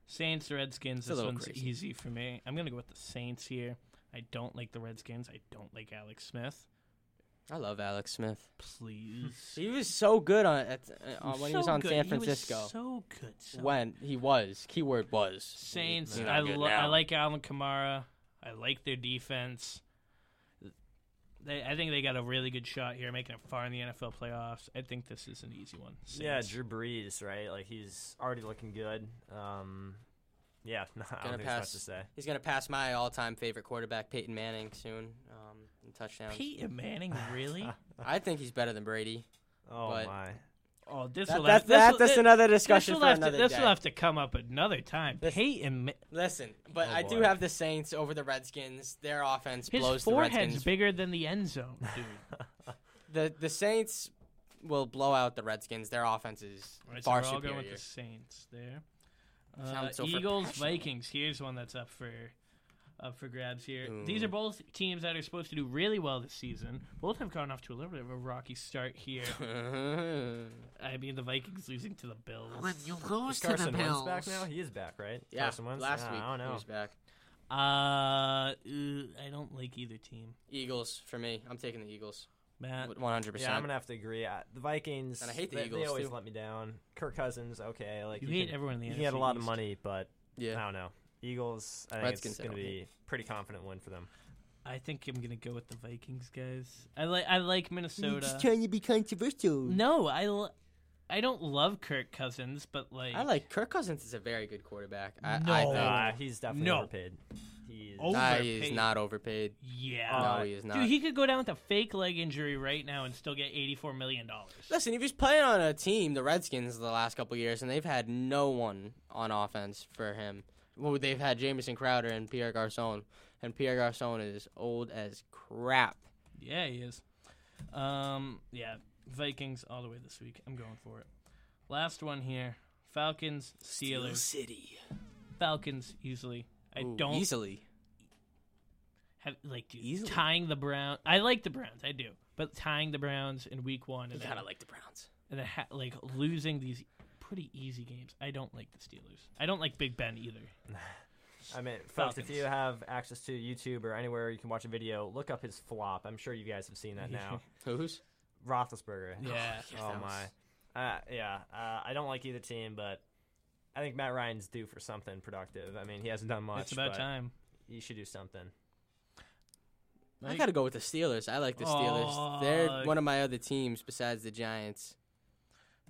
Saints, Redskins. It's This one's crazy. easy for me. I'm gonna go with the Saints here. I don't like the Redskins. I don't like Alex Smith. I love Alex Smith. Please. He was so good on at, uh, when he was on good. San Francisco. so good. So when he was, keyword was. Saints. I, lo- I like Alvin Kamara. I like their defense. They, I think they got a really good shot here, making it far in the NFL playoffs. I think this is an easy one. Yeah, Drew Brees, right? Like he's already looking good. Um, yeah, no, I Gonna think there's much pass. to say. He's gonna pass my all-time favorite quarterback, Peyton Manning, soon um, in touchdowns. Peyton Manning, really? I think he's better than Brady. Oh But- my! Oh, this That, will that's have, that, will- that's thi- another this discussion will for have to, this day. will have to come up another time. This- Peyton, Listen, but Oh, I do have the Saints over the Redskins. Their offense his blows the forehead's Redskins. bigger than the end zone, dude. The the Saints will blow out the Redskins. Their offense is All right, so far we're all superior. going with the Saints there. Uh, so Eagles. Vikings. Here's one that's up for up for grabs here. These are both teams that are supposed to do really well this season. Both have gone off to a little bit of a rocky start here. I mean, the Vikings losing to the Bills. When you Is lose to the Carson Wentz back Bills, now? He is back, right? yeah, Carson Wentz? last Yeah, week I don't he know. was back. Uh, uh, I don't like either team. Eagles for me. I'm taking the Eagles. Matt. One hundred Yeah, I'm gonna have to agree. Uh, the Vikings, And I hate the they, Eagles, They always too. let me down. Kirk Cousins, okay, like You he hate can, everyone in the he NFC can get a lot of money, but yeah, I don't know. Eagles, I think Redskins, it's gonna don't be pretty confident win for them. I think I'm gonna go with the Vikings, guys. I like I like Minnesota. trying to be controversial. No, I, l- I don't love Kirk Cousins, but like I like Kirk Cousins is a very good quarterback. I, No. I think. Uh, he's definitely No. overpaid. He's Oh. Nah, overpaid. he's not overpaid. Yeah, no, he is not. dude, he could go down with a fake leg injury right now and still get 84 million dollars. Listen, he was playing on a team, the Redskins, the last couple years, and they've had no one on offense for him. Well, they've had Jamison Crowder and Pierre Garcon, and Pierre Garcon is old as crap. Yeah, he is. Um, yeah, Vikings all the way this week. I'm going for it. Last one here: Falcons, Steelers. City. Falcons easily. I Ooh, don't easily. have like dude, Easily. tying the Browns. I like the Browns, I do, but tying the Browns in Week One You and then, gotta like the Browns. and then ha- like losing these pretty easy games. I don't like the Steelers. I don't like Big Ben either. I mean, folks, if you have access to YouTube or anywhere you can watch a video, look up his flop. I'm sure you guys have seen that now. Who's? Roethlisberger. Yeah. yeah, Oh that was- my. Uh, yeah. Uh, I don't like either team, but I think Matt Ryan's due for something productive. I mean, he hasn't done much. it's about but time. He should do something. I gotta go with the Steelers. I like the Steelers. Aw. They're one of my other teams besides the Giants.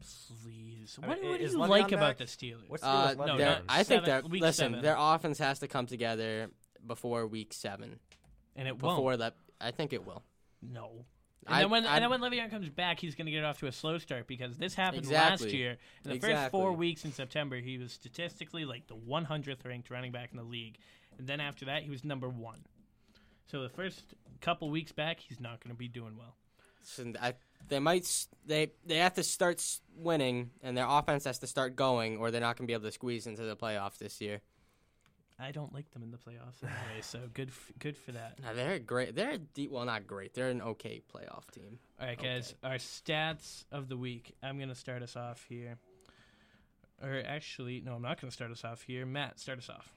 Please. I What, mean, what do is you Le'Veon like about back? the Steelers? What's Uh, the deal no, they're- not- I think Seven- that week listen, seven. their offense has to come together before week seven. and it Before won't. that, I think it will. No. And I- then when I- and then when Le'Veon comes back, he's going to get off to a slow start because this happened last Exactly. year. In the first four weeks in September, he was statistically like the 100th ranked running back in the league, and then after that, he was number one. So the first couple weeks back, he's not going to be doing well. So I, they might they they have to start winning, and their offense has to start going, or they're not going to be able to squeeze into the playoffs this year. I don't like them in the playoffs anyway, so good f- good for that. Now, they're great. They're a deep, well, not great. They're an okay playoff team. All right, guys, our stats of the week. I'm going to start us off here. Or actually, no, I'm not going to start us off here. Matt, start us off.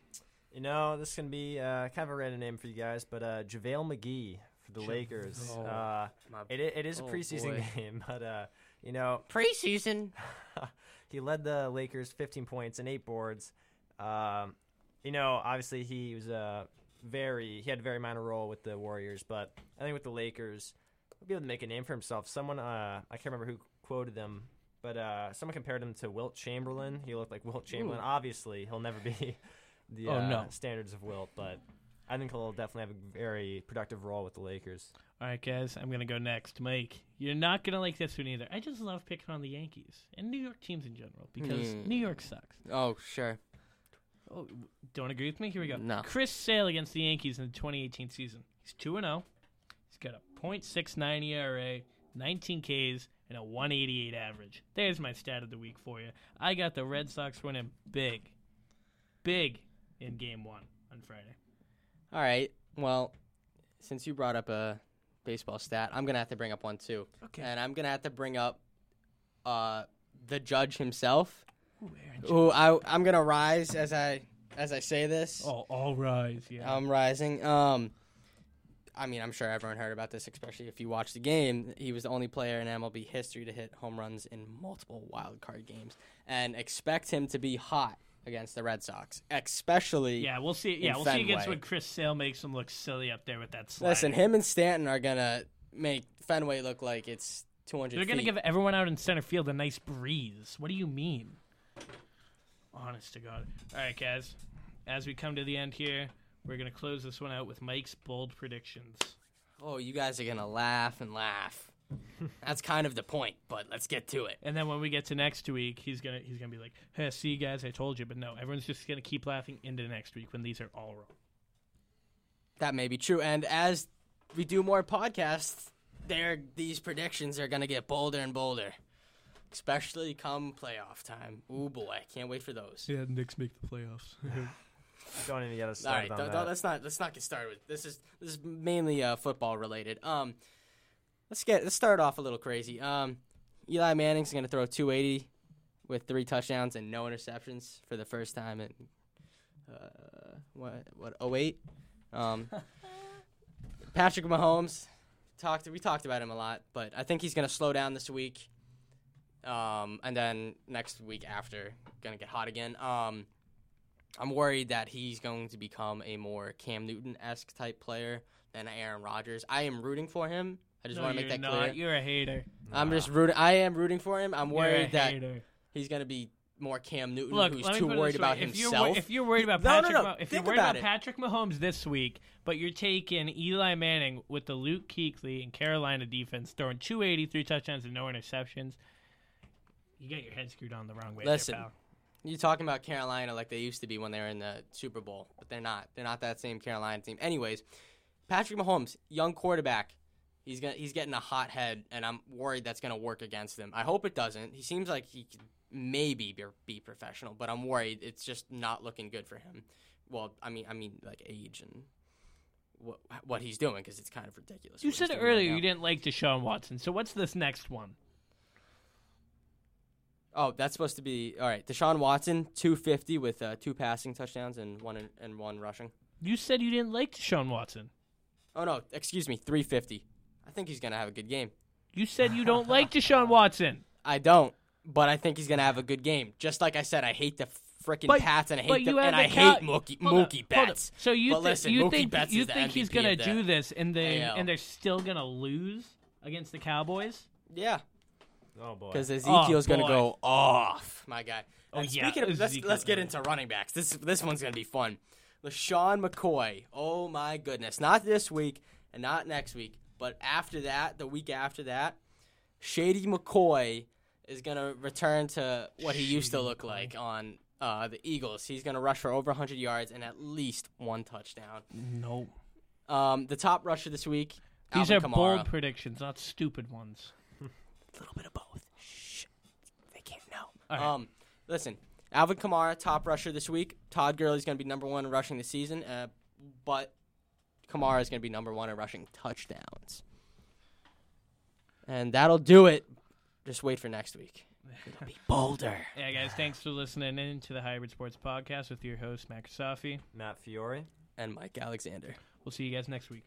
You know, this is gonna be uh, kind of a random name for you guys, but uh, JaVale McGee for the Ja- Lakers. Oh. Uh, it, i- it is a Oh, preseason boy. game, but uh, you know, preseason. he led the Lakers 15 points and eight boards. Um, you know, obviously he was a very he had a very minor role with the Warriors, but I think with the Lakers, he'll be able to make a name for himself. Someone uh, I can't remember who quoted them, but uh, someone compared him to Wilt Chamberlain. He looked like Wilt Chamberlain. Ooh. Obviously, he'll never be the Oh, uh, no. standards of Wilt, but I think he'll definitely have a very productive role with the Lakers. All right, guys, I'm gonna go next. Mike, you're not gonna like this one either. I just love picking on the Yankees and New York teams in general because Hmm. New York sucks. Oh, sure. Oh, don't agree with me? Here we go. No. Chris Sale against the Yankees in the 2018 season. He's two and zero. He's got a .69 ERA, 19 Ks, and a 188 average. There's my stat of the week for you. I got the Red Sox winning big, big in Game One on Friday. All right. Well, since you brought up a baseball stat, I'm gonna have to bring up one too, Okay. and I'm gonna have to bring up uh, the judge himself. Ooh, Aaron Judge. Who I I'm gonna rise as I as I say this. Oh, all rise. Yeah. I'm rising. Um, I mean, I'm sure everyone heard about this, especially if you watch the game. He was the only player in MLB history to hit home runs in multiple wild card games, and expect him to be hot against the Red Sox, especially. yeah, we'll see. Yeah, we'll see against Fenway. when Chris Sale makes him look silly up there with that slide. Listen, him and Stanton are gonna make Fenway look like it's 200. They're going to feet. give everyone out in center field a nice breeze. What do you mean? Honest to God. All right, guys. As we come to the end here, we're going to close this one out with Mike's bold predictions. Oh, you guys are gonna laugh and laugh. That's kind of the point, but let's get to it. And then when we get to next week, he's gonna he's gonna be like, "Hey, see, guys, I told you." But no, everyone's just gonna keep laughing into next week when these are all wrong. That may be true. And as we do more podcasts, there these predictions are gonna get bolder and bolder, especially come playoff time. Ooh boy, can't wait for those. Yeah, Knicks make the playoffs. Don't even get us All started right, on don't- that. don't- let's not let's not get started with this. Is this is mainly uh, football related? Um, let's get let's start off a little crazy. Um, Eli Manning's going to throw 280 with three touchdowns and no interceptions for the first time in uh, what what 08. Um, Patrick Mahomes talked. We talked about him a lot, but I think he's going to slow down this week. Um, and then next week after, going to get hot again. Um, I'm worried that he's going to become a more Cam Newton esque type player than Aaron Rodgers. I am rooting for him. I just No, want to make that not. clear. You're a hater. I'm Nah. just rooting. I am rooting for him. I'm worried that hater. he's going to be more Cam Newton, Look, who's let me too put it worried this way. about if You're, himself. if you're worried about No, no, Patrick, no. Mah- if Think you're worried about about. Patrick Mahomes this week, but you're taking Eli Manning with the Luke Kuechly and Carolina defense throwing 283 touchdowns and no interceptions, you got your head screwed on the wrong way. there, Listen, pal. You're talking about Carolina like they used to be when they were in the Super Bowl, but they're not. They're not that same Carolina team. Anyways, Patrick Mahomes, young quarterback, he's gonna, he's getting a hot head, and I'm worried that's going to work against him. I hope it doesn't. He seems like he could maybe be, be professional, but I'm worried it's just not looking good for him. Well, I mean, I mean like age and what what he's doing because it's kind of ridiculous. You said doing right earlier you didn't like Deshaun Watson, so what's this next one? Oh, that's supposed to be all right. Deshaun Watson, 250 with uh, two passing touchdowns and one in, and one rushing. You said you didn't like Deshaun Watson. Oh no, excuse me, 350. I think he's gonna have a good game. You said you don't like Deshaun Watson. I don't, but I think he's gonna have a good game. Just like I said, I hate the freaking But- Pats and I but hate you them, have and the I Cow- hate Mookie, Hold up, Mookie hold up. Betts. So you, But thi- listen, you Mookie think Betts you is the think he's MVP gonna of the do this and they AL. and they're still gonna lose against the Cowboys? Yeah, Oh boy. because oh, Ezekiel's Oh, gonna go off, my guy. Oh, And yeah, Speaking of, let's, Ezekiel. let's get into running backs. This this one's gonna be fun. LeSean McCoy. Oh my goodness! Not this week and not next week, but after that, the week after that, Shady McCoy is gonna return to what he used to look McCoy. like on uh, the Eagles. He's gonna rush for over 100 yards and at least one touchdown. No. Um, the top rusher this week. These Alvin are Kamara. bold predictions, not stupid ones. A little bit of both. Shh. They can't know. All right. Um, listen, Alvin Kamara, top rusher this week. Todd Gurley's going to be number one rushing the season, uh, but Kamara is going to be number one in rushing touchdowns. And that'll do it. Just wait for next week. It'll be bolder. Yeah, guys, thanks for listening in to the Hybrid Sports Podcast with your host, Matt Kasafi. Matt Fiore. And Mike Alexander. We'll see you guys next week.